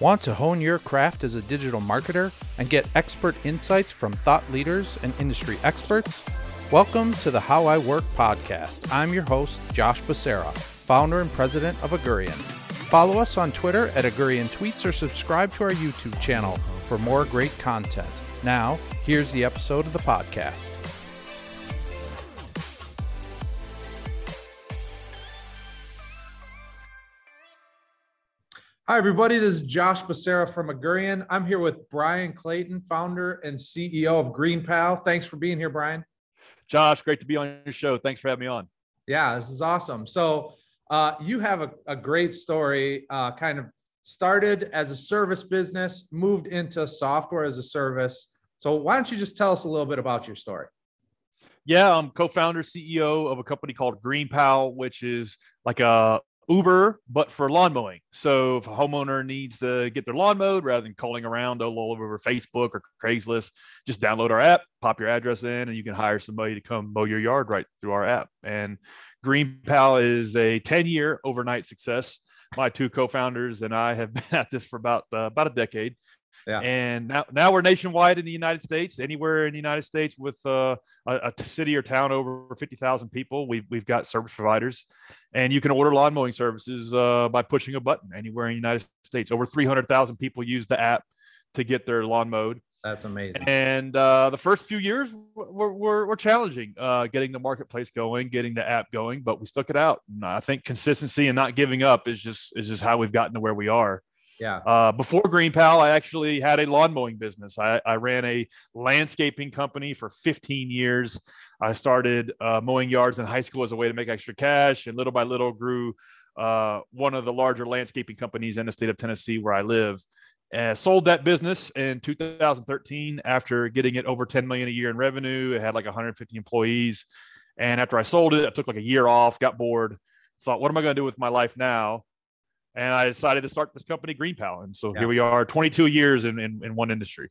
Want to hone your craft as a digital marketer and get expert insights from thought leaders and industry experts? Welcome to the How I Work podcast. I'm your host, Josh Becerra, founder and president of Augurian. Follow us on Twitter at Augurian Tweets or subscribe to our YouTube channel for more great content. Now, here's the episode of the podcast. Hi, everybody. This is Josh Becerra from Augurian. I'm here with Bryan Clayton, founder and CEO of GreenPal. Thanks for being here, Bryan. Josh, great to be on your show. Thanks for having me on. Yeah, this is awesome. So, uh, you have a, a great story, uh, kind of started as a service business, moved into software as a service. So, why don't you just tell us a little bit about your story? Yeah, I'm co-founder, CEO of a company called GreenPal, which is like a Uber, but for lawn mowing. So if a homeowner needs to get their lawn mowed, rather than calling around all over Facebook or Craigslist, just download our app, pop your address in, and you can hire somebody to come mow your yard right through our app. And GreenPal is a 10-year overnight success. My two co-founders and I have been at this for about uh, about a decade. Yeah. And now, now we're nationwide in the United States. Anywhere in the United States with uh, a, a, city or town over 50,000 people, we've, we've got service providers. And you can order lawn mowing services uh, by pushing a button anywhere in the United States. Over 300,000 people use the app to get their lawn mowed. That's amazing. And uh, the first few years were, were, were challenging, uh, getting the marketplace going, getting the app going, but we stuck it out. And I think consistency and not giving up is just is just how we've gotten to where we are. Yeah. Uh, before GreenPal, I actually had a lawn mowing business. I, I, ran a landscaping company for 15 years. I started uh, mowing yards in high school as a way to make extra cash, and little by little grew uh, one of the larger landscaping companies in the state of Tennessee where I live. And sold that business in 2013 after getting it over 10 million a year in revenue. It had like 150 employees. And after I sold it, I took like a year off, got bored, thought, what am I going to do with my life now? And I decided to start this company, GreenPal. And so yeah. here we are, 22 years in, in, in one industry.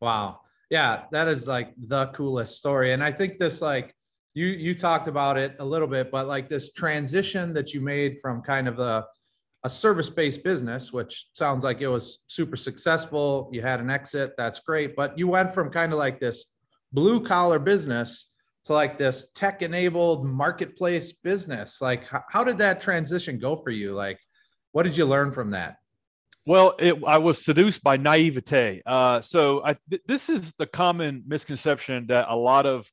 Wow. Yeah, that is like the coolest story. And I think this like you you talked about it a little bit, but like this transition that you made from kind of a a service-based business, which sounds like it was super successful. You had an exit, that's great. But you went from kind of like this blue collar business to like this tech-enabled marketplace business. Like how, how did that transition go for you? Like what did you learn from that? Well, it, I was seduced by naivete. Uh, so I, th- this is the common misconception that a lot of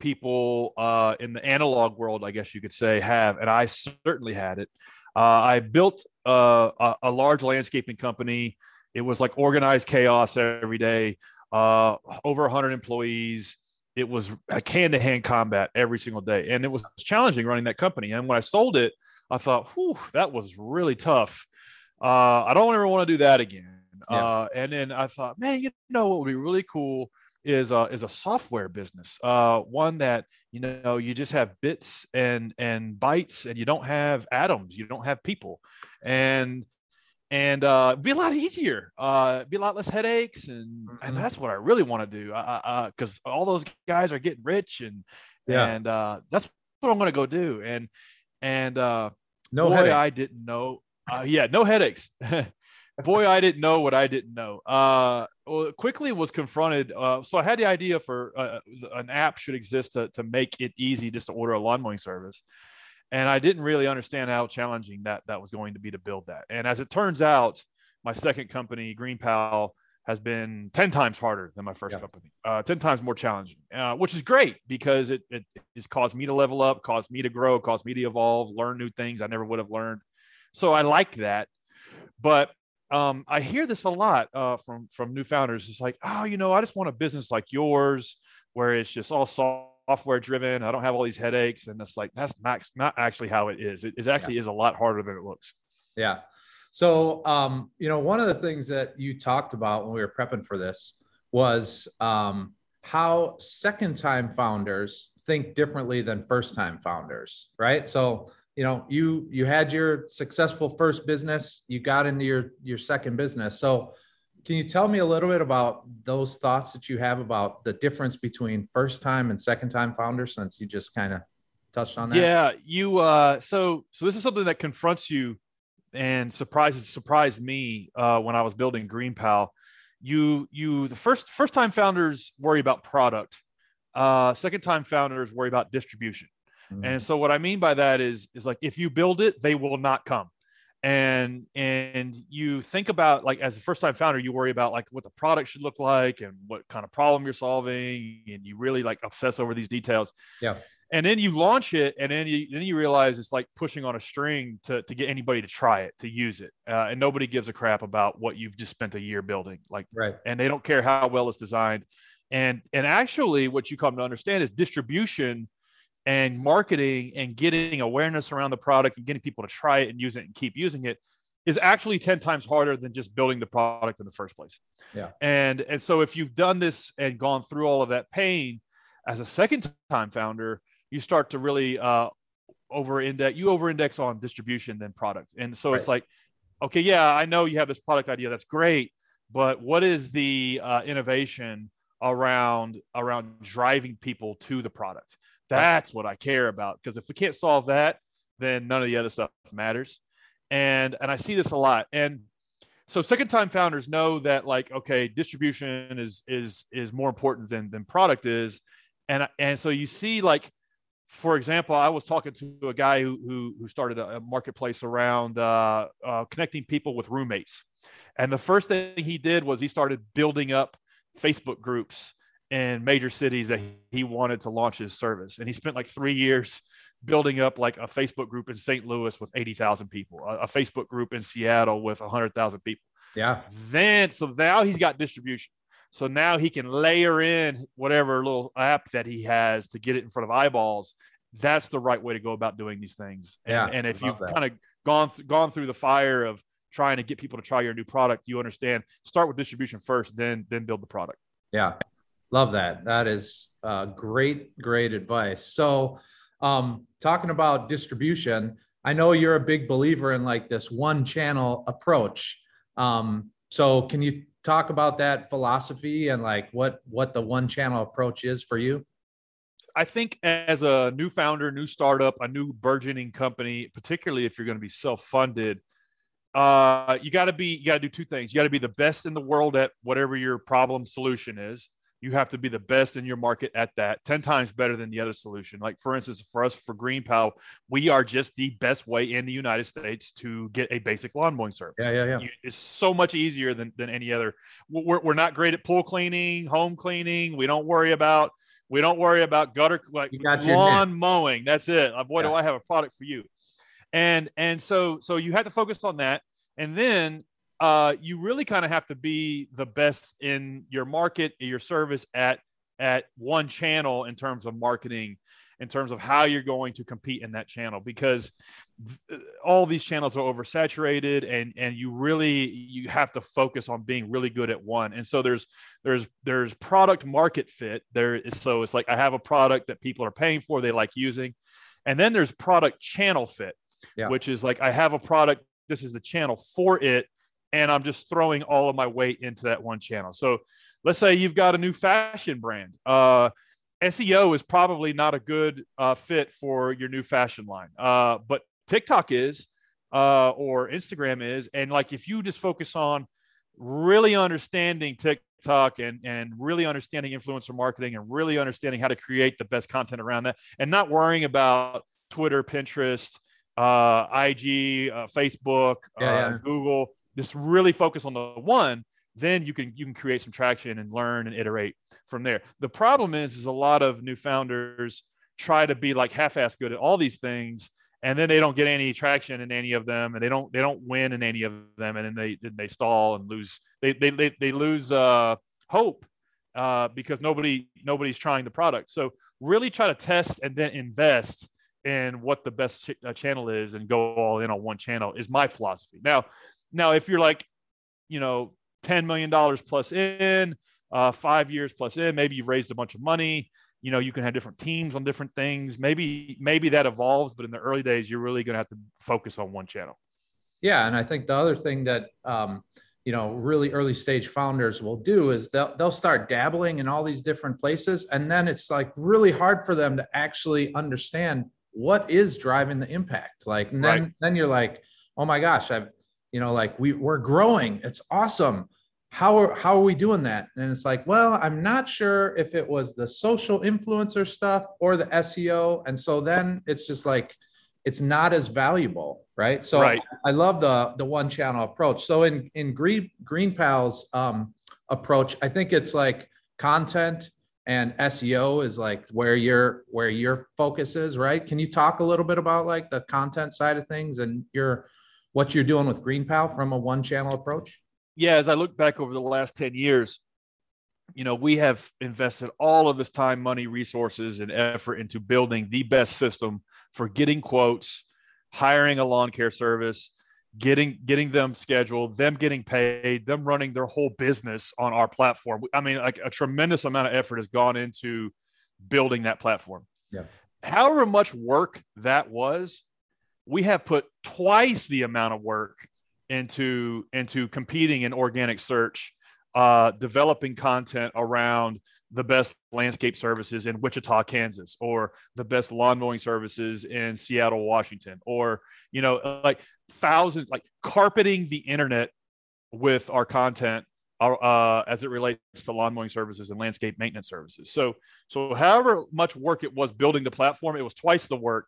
people uh, in the analog world, I guess you could say, have, and I certainly had it. Uh, I built uh, a, a, large landscaping company. It was like organized chaos every day. Uh, over 100 employees. It was a hand-to-hand combat every single day, and it was challenging running that company. And when I sold it, I thought, whew, that was really tough. Uh, I don't ever want to do that again. Yeah. Uh, and then I thought, man, you know what would be really cool is a, is a software business, uh, one that you know you just have bits and and bytes, and you don't have atoms, you don't have people, and and uh, be a lot easier, uh, be a lot less headaches, and mm-hmm. and that's what I really want to do, because all those guys are getting rich, and yeah. and uh, that's what I'm going to go do, and and uh, no boy, headache. I didn't know. Uh, yeah, no headaches. boy, I didn't know what I didn't know. Uh, well, quickly was confronted. Uh, so I had the idea for uh, an app should exist to, to make it easy just to order a lawn mowing service. And I didn't really understand how challenging that that was going to be to build that. And as it turns out, my second company, GreenPal, has been 10 times harder than my first yeah. company, uh, 10 times more challenging, uh, which is great because it, it has caused me to level up, caused me to grow, caused me to evolve, learn new things I never would have learned. So I like that. But um, I hear this a lot uh, from, from new founders. It's like, oh, you know, I just want a business like yours where it's just all software driven. I don't have all these headaches. And it's like, that's not, not actually how it is. It, it actually yeah. is a lot harder than it looks. Yeah. So, um, you know, one of the things that you talked about when we were prepping for this was um, how second time founders think differently than first time founders, right? So, you know, you you had your successful first business, you got into your your second business. So, can you tell me a little bit about those thoughts that you have about the difference between first time and second time founders since you just kind of touched on that? Yeah, you uh so so this is something that confronts you and surprises surprised me uh, when I was building GreenPal. You you the first first time founders worry about product. Uh, second time founders worry about distribution. Mm-hmm. And so what I mean by that is is like if you build it, they will not come. And and you think about like as a first time founder, you worry about like what the product should look like and what kind of problem you're solving, and you really like obsess over these details. Yeah and then you launch it and then you then you realize it's like pushing on a string to, to get anybody to try it to use it. Uh, and nobody gives a crap about what you've just spent a year building like right. and they don't care how well it's designed. And and actually what you come to understand is distribution and marketing and getting awareness around the product and getting people to try it and use it and keep using it is actually 10 times harder than just building the product in the first place. Yeah. And and so if you've done this and gone through all of that pain as a second time founder you start to really uh, over index you over index on distribution than product. And so right. it's like okay yeah i know you have this product idea that's great but what is the uh, innovation around around driving people to the product? That's what i care about because if we can't solve that then none of the other stuff matters. And and i see this a lot. And so second time founders know that like okay distribution is is is more important than than product is. And and so you see like for example, I was talking to a guy who who, who started a, marketplace around uh, uh, connecting people with roommates, and the first thing he did was he started building up Facebook groups in major cities that he wanted to launch his service, and he spent like three years building up like a Facebook group in St. Louis with eighty thousand people, a, a Facebook group in Seattle with hundred thousand people. Yeah. Then so now he's got distribution. So now he can layer in whatever little app that he has to get it in front of eyeballs. That's the right way to go about doing these things. And, yeah, and if you've kind of gone th- gone through the fire of trying to get people to try your new product, you understand. Start with distribution first, then then build the product. Yeah, love that. That is uh, great, great advice. So, um, talking about distribution, I know you're a big believer in like this one channel approach. Um, so, can you talk about that philosophy and like what what the one channel approach is for you? I think as a new founder, new startup, a new burgeoning company, particularly if you're going to be self-funded, uh, you got to be you got to do two things. You got to be the best in the world at whatever your problem solution is, you have to be the best in your market at that 10 times better than the other solution. Like for instance for us for green GreenPal we are just the best way in the united states to get a basic lawn mowing service. Yeah yeah yeah. It's so much easier than, than any other. We're, we're not great at pool cleaning home cleaning. We don't worry about we don't worry about gutter like lawn mowing. That's it. Boy yeah. do i have a product for you. And and so so you have to focus on that. And then uh, you really kind of have to be the best in your market, your service at at one channel in terms of marketing, in terms of how you're going to compete in that channel, because all these channels are oversaturated, and and you really you have to focus on being really good at one. And so there's there's there's product market fit. There is so it's like I have a product that people are paying for, they like using, and then there's product channel fit, yeah. which is like I have a product. This is the channel for it and I'm just throwing all of my weight into that one channel. So let's say you've got a new fashion brand. Uh, SEO is probably not a good uh, fit for your new fashion line, uh, but TikTok is, uh, or Instagram is. And like if you just focus on really understanding TikTok and, and really understanding influencer marketing and really understanding how to create the best content around that and not worrying about Twitter, Pinterest, uh, IG, uh, Facebook, yeah, yeah. Google just really focus on the one then you can you can create some traction and learn and iterate from there. The problem is is a lot of new founders try to be like half-ass good at all these things and then they don't get any traction in any of them and they don't they don't win in any of them and then they then they stall and lose they they they, they lose uh, hope uh, because nobody nobody's trying the product. So really try to test and then invest in what the best ch- uh, channel is and go all in on one channel is my philosophy. Now now, if you're like, you know, $10 million plus in, uh, five years plus in, maybe you've raised a bunch of money. You know, you can have different teams on different things. Maybe, maybe that evolves, but in the early days, you're really going to have to focus on one channel. Yeah. And I think the other thing that, um, you know, really early stage founders will do is they'll, they'll start dabbling in all these different places. And then it's like really hard for them to actually understand what is driving the impact. Like, and then, right. then you're like, oh my gosh, I've, you know, like we we're growing. It's awesome. How are how are we doing that? And it's like, well, I'm not sure if it was the social influencer stuff or the SEO. And so then it's just like it's not as valuable, right? So right. I love the the one channel approach. So in in Green GreenPal's um, approach, I think it's like content and SEO is like where your where your focus is, right? Can you talk a little bit about like the content side of things and your what you're doing with GreenPal from a one channel approach? Yeah, as I look back over the last 10 years, you know, we have invested all of this time, money, resources, and effort into building the best system for getting quotes, hiring a lawn care service, getting getting them scheduled, them getting paid, them running their whole business on our platform. I mean, like a tremendous amount of effort has gone into building that platform. Yeah. However much work that was, we have put twice the amount of work into into competing in organic search, uh, developing content around the best landscape services in Wichita, Kansas, or the best lawn mowing services in Seattle, Washington, or you know, like thousands, like carpeting the internet with our content uh, uh, as it relates to lawn mowing services and landscape maintenance services. So, so however much work it was building the platform, it was twice the work,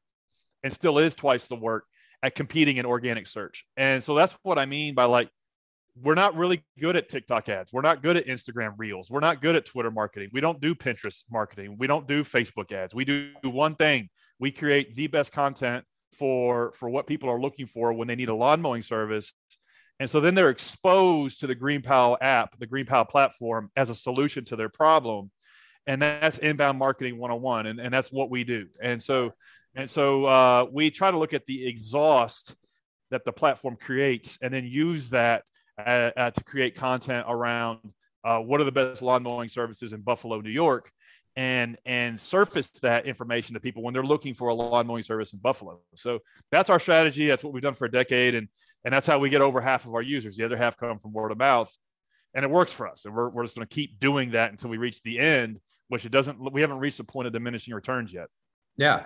and still is twice the work at competing in organic search. And so that's what I mean by like we're not really good at TikTok ads. We're not good at Instagram reels. We're not good at Twitter marketing. We don't do Pinterest marketing. We don't do Facebook ads. We do one thing. We create the best content for for what people are looking for when they need a lawn mowing service. And so then they're exposed to the Green GreenPal app, the Green GreenPal platform as a solution to their problem. And that's inbound marketing 101. And, and that's what we do. And so and so uh, we try to look at the exhaust that the platform creates and then use that uh, uh, to create content around uh, what are the best lawn mowing services in Buffalo, New York, and and surface that information to people when they're looking for a lawn mowing service in Buffalo. So that's our strategy. That's what we've done for a decade, and and that's how we get over half of our users. The other half come from word of mouth, and it works for us. And we're we're just going to keep doing that until we reach the end, which it doesn't. We haven't reached the point of diminishing returns yet. Yeah.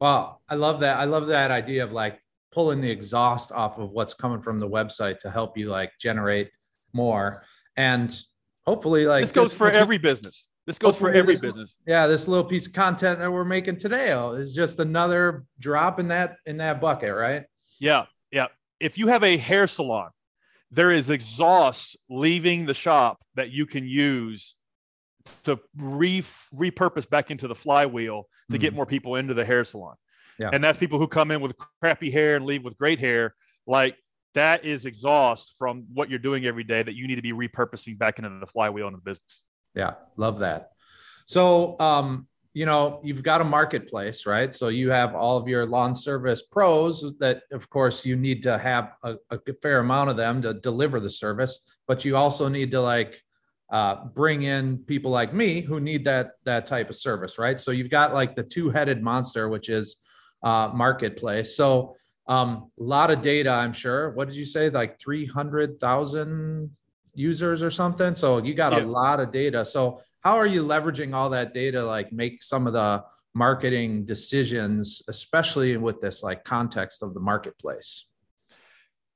Well, I love that. I love that idea of like pulling the exhaust off of what's coming from the website to help you like generate more. And hopefully like this goes for every business. This goes for every this, business. Yeah this little piece of content that we're making today is just another drop in that in that bucket right? Yeah yeah. If you have a hair salon there is exhaust leaving the shop that you can use to re- repurpose back into the flywheel to mm get more people into the hair salon yeah. And that's people who come in with crappy hair and leave with great hair. Like that is exhaust from what you're doing every day that you need to be repurposing back into the flywheel in the business. Yeah, love that. So, um, you know, you've got a marketplace, right? So you have all of your lawn service pros that, of course, you need to have a, a fair amount of them to deliver the service, but you also need to like uh, bring in people like me who need that that type of service, right? So you've got like the two-headed monster, which is uh, marketplace. So um, a lot of data, I'm sure. What did you say? Like 300,000 users or something. So you got yeah. a lot of data. So how are you leveraging all that data? Like make some of the marketing decisions, especially with this like context of the marketplace.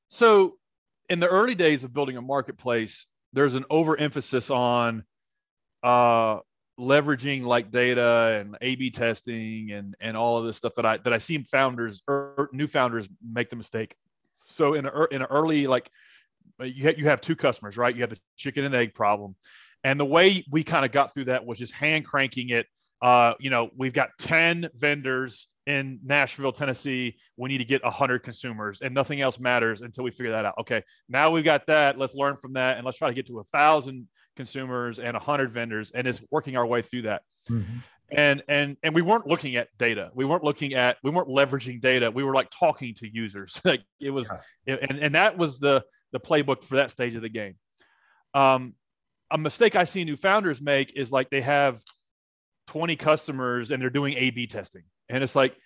So in the early days of building a marketplace, there's an overemphasis on uh, leveraging like data and A/B testing and and all of this stuff that I that I see founders or new founders make the mistake. So in a, in an early like you have, you have two customers, right? You have the chicken and egg problem, and the way we kind of got through that was just hand cranking it. Uh, you know, we've got ten vendors in Nashville, Tennessee. We need to get hundred consumers, and nothing else matters until we figure that out. Okay, now we've got that. Let's learn from that, and let's try to get to a thousand consumers and 100 vendors and it's working our way through that mm-hmm. and and and we weren't looking at data we weren't looking at we weren't leveraging data we were like talking to users like it was yeah. and and that was the the playbook for that stage of the game um a mistake i see new founders make is like they have 20 customers and they're doing a b testing and it's like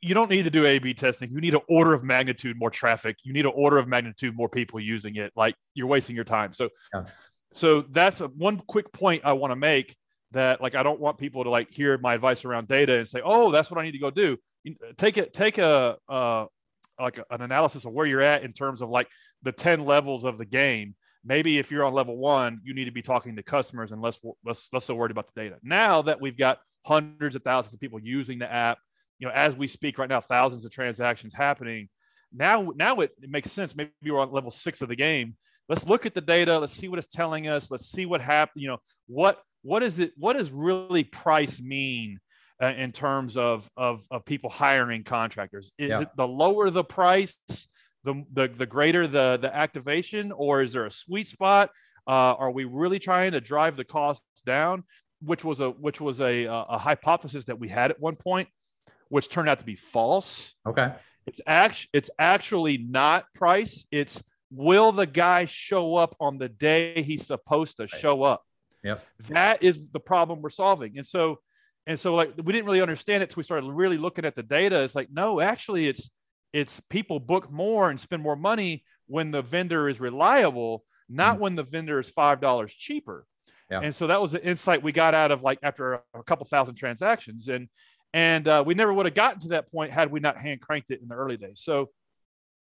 you don't need to do A B testing. You need an order of magnitude more traffic. You need an order of magnitude more people using it. Like you're wasting your time. So, yeah so that's a, one quick point I want to make that like I don't want people to like hear my advice around data and say, "Oh, that's what I need to go do." Take it, take a, a like an analysis of where you're at in terms of like the 10 levels of the game maybe if you're on level one you need to be talking to customers and less less less so worried about the data now that we've got hundreds of thousands of people using the app. You know as we speak right now thousands of transactions happening. Now now it, it makes sense. Maybe we're on level six of the game. Let's look at the data. Let's see what it's telling us. Let's see what happened you know what what is it what does really price mean uh, in terms of, of of people hiring contractors? Is yeah. it the lower the price the, the the greater the the activation or is there a sweet spot? Uh, are we really trying to drive the costs down which was a which was a a hypothesis that we had at one point which turned out to be false okay it's actually it's actually not price it's will the guy show up on the day he's supposed to show up Yep. That is the problem we're solving. And so, and so like we didn't really understand it till we started really looking at the data. It's like, no, actually it's it's people book more and spend more money when the vendor is reliable, not mm-hmm. when the vendor is five dollars cheaper. Yeah. And so that was the insight we got out of like after a, couple thousand transactions. And and uh, we never would have gotten to that point had we not hand cranked it in the early days. So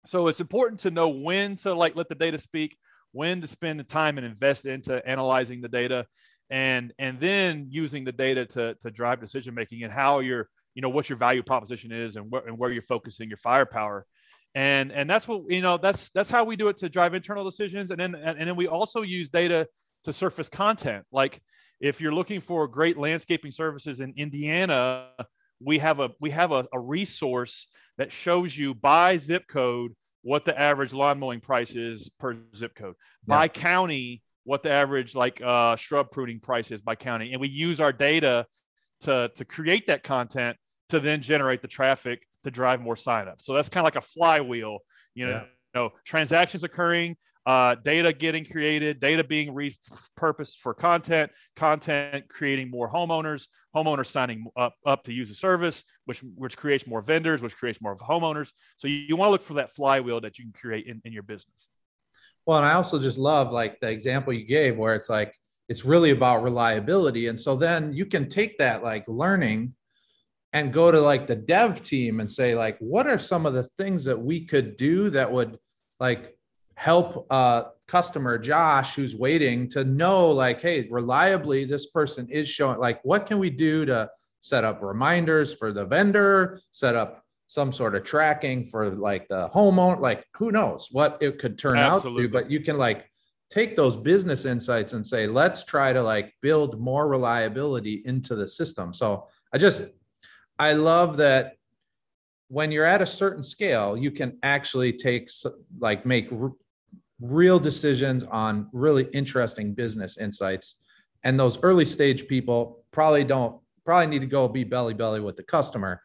so it's important to know when to like let the data speak when to spend the time and invest into analyzing the data and and then using the data to to drive decision making and how your you know what your value proposition is and where, and where you're focusing your firepower and and that's what you know that's that's how we do it to drive internal decisions and then and, and then we also use data to surface content like if you're looking for great landscaping services in indiana we have a we have a, a resource that shows you by zip code what the average lawn mowing price is per zip code yeah. by county what the average like uh, shrub pruning price is by county and we use our data to to create that content to then generate the traffic to drive more signups so that's kind of like a flywheel you know, yeah. you know transactions occurring uh, data getting created, data being repurposed for content, content creating more homeowners, homeowners signing up, up to use the service, which which creates more vendors, which creates more homeowners. So you, you want to look for that flywheel that you can create in, in your business. Well, and I also just love like the example you gave where it's like it's really about reliability. And so then you can take that like learning and go to like the dev team and say, like, what are some of the things that we could do that would like help a customer josh who's waiting to know like hey reliably this person is showing like what can we do to set up reminders for the vendor set up some sort of tracking for like the homeowner like who knows what it could turn Absolutely. out to but you can like take those business insights and say let's try to like build more reliability into the system so i just i love that when you're at a certain scale you can actually take like make real decisions on really interesting business insights. And those early stage people probably don't probably need to go be belly belly with the customer.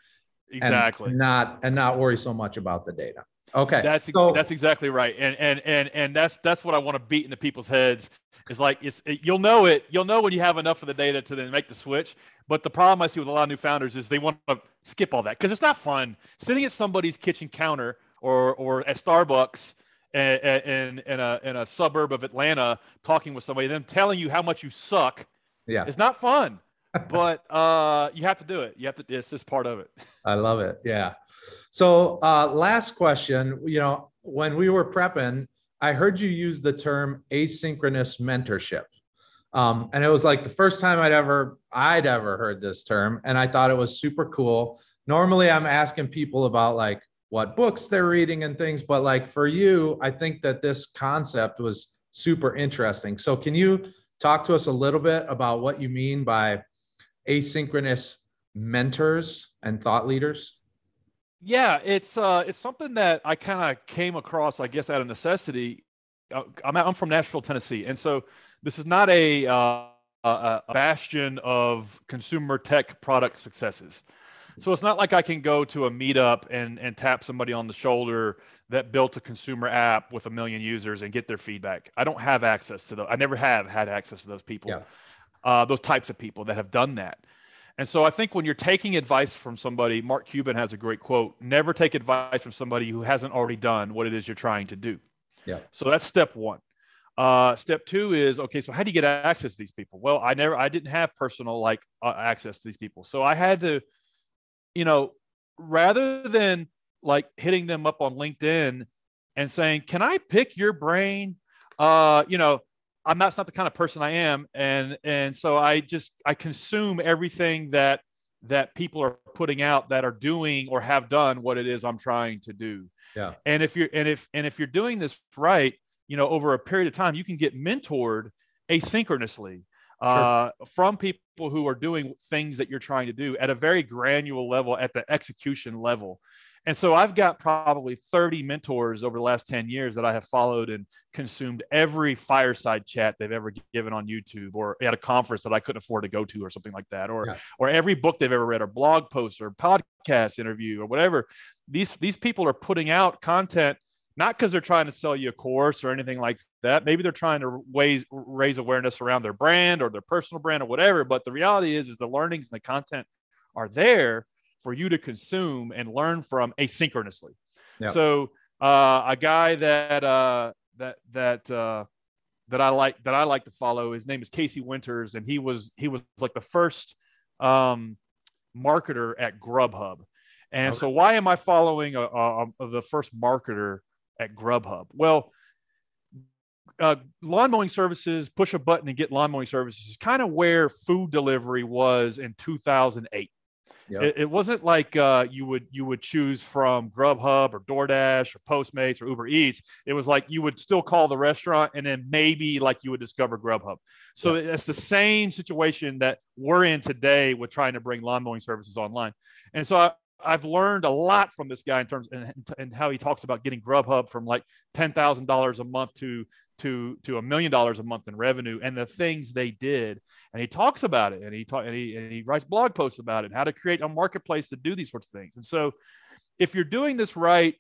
Exactly. And not and not worry so much about the data. Okay. That's so, that's exactly right. And and and and that's that's what I want to beat into people's heads. Is like it's it, you'll know it. You'll know when you have enough of the data to then make the switch. But the problem I see with a lot of new founders is they want to skip all that because it's not fun sitting at somebody's kitchen counter or or at Starbucks in, in, a, in a suburb of Atlanta talking with somebody, them telling you how much you suck. Yeah. It's not fun, but uh, you have to do it. You have to, it's just part of it. I love it. Yeah. So, uh, last question, you know, when we were prepping, I heard you use the term asynchronous mentorship. Um, and it was like the first time I'd ever I'd ever heard this term, and I thought it was super cool. Normally, I'm asking people about like what books they're reading and things. But like for you, I think that this concept was super interesting. So can you talk to us a little bit about what you mean by asynchronous mentors and thought leaders? Yeah, it's uh, it's something that I kind of came across, I guess, out of necessity. Uh, I'm I'm from Nashville, Tennessee, and so this is not a, uh, a bastion of consumer tech product successes. So it's not like I can go to a meetup and and tap somebody on the shoulder that built a consumer app with a million users and get their feedback. I don't have access to those. I never have had access to those people, yeah. uh, those types of people that have done that. And so I think when you're taking advice from somebody, Mark Cuban has a great quote: "Never take advice from somebody who hasn't already done what it is you're trying to do." Yeah. So that's step one. Uh, step two is okay. So how do you get access to these people? Well, I never, I didn't have personal like uh, access to these people, so I had to you know, rather than like hitting them up on LinkedIn and saying, "Can I pick your brain?" Uh, you know, I'm not, that's not the kind of person I am, and and so I just I consume everything that that people are putting out that are doing or have done what it is I'm trying to do. Yeah. And if you're and if and if you're doing this right, you know, over a period of time, you can get mentored asynchronously uh, from people who are doing things that you're trying to do at a very granular level, at the execution level. And so I've got probably 30 mentors over the last 10 years that I have followed and consumed every fireside chat they've ever given on YouTube or at a conference that I couldn't afford to go to or something like that, or, yeah. or every book they've ever read or blog post or podcast interview or whatever. These, these people are putting out content not because they're trying to sell you a course or anything like that. Maybe they're trying to raise raise awareness around their brand or their personal brand or whatever. But the reality is, is the learnings and the content are there for you to consume and learn from asynchronously. Yeah. So uh, a guy that uh, that that uh, that I like that I like to follow. His name is Casey Winters, and he was he was like the first um, marketer at Grubhub. And okay. so, why am I following a, a, a, the first marketer at Grubhub? Well, uh, lawn mowing services, push a button and get lawn mowing services is kind of where food delivery was in 2008. Yep. It, it, wasn't like uh, you would you would choose from Grubhub or DoorDash or Postmates or Uber Eats. It was like you would still call the restaurant and then maybe like you would discover Grubhub. So yep. it's the same situation that we're in today with trying to bring lawn mowing services online. And so I, I've learned a lot from this guy in terms and, how he talks about getting Grubhub from like ten thousand dollars a month to to to a million dollars a month in revenue and the things they did. And he talks about it and he talk, and he and he writes blog posts about it, how to create a marketplace to do these sorts of things. And so, if you're doing this right,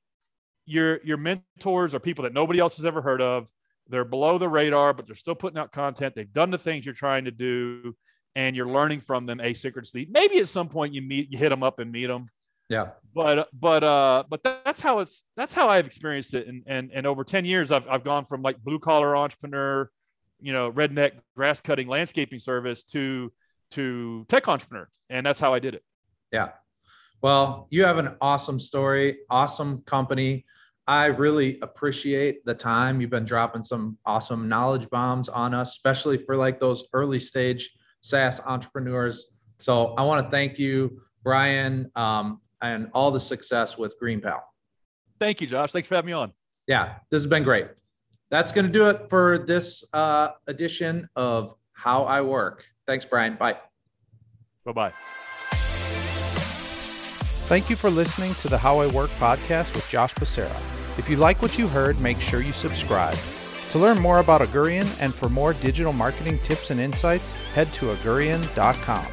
your your mentors are people that nobody else has ever heard of. They're below the radar, but they're still putting out content. They've done the things you're trying to do, and you're learning from them asynchronously. Maybe at some point you meet, you hit them up and meet them yeah. But but uh but that's how it's that's how I've experienced it. And and and over 10 years I've I've gone from like blue collar entrepreneur, you know, redneck grass cutting landscaping service to to tech entrepreneur. And that's how I did it. Yeah. Well, you have an awesome story, awesome company. I really appreciate the time you've been dropping some awesome knowledge bombs on us, especially for like those early stage SaaS entrepreneurs. So I want to thank you, Bryan. Um, and all the success with Green GreenPal. Thank you, Josh. Thanks for having me on. Yeah, this has been great. That's going to do it for this uh, edition of How I Work. Thanks, Bryan. Bye. Bye bye. Thank you for listening to the How I Work podcast with Josh Becerra. If you like what you heard, make sure you subscribe. To learn more about Augurian and for more digital marketing tips and insights, head to augurian.com.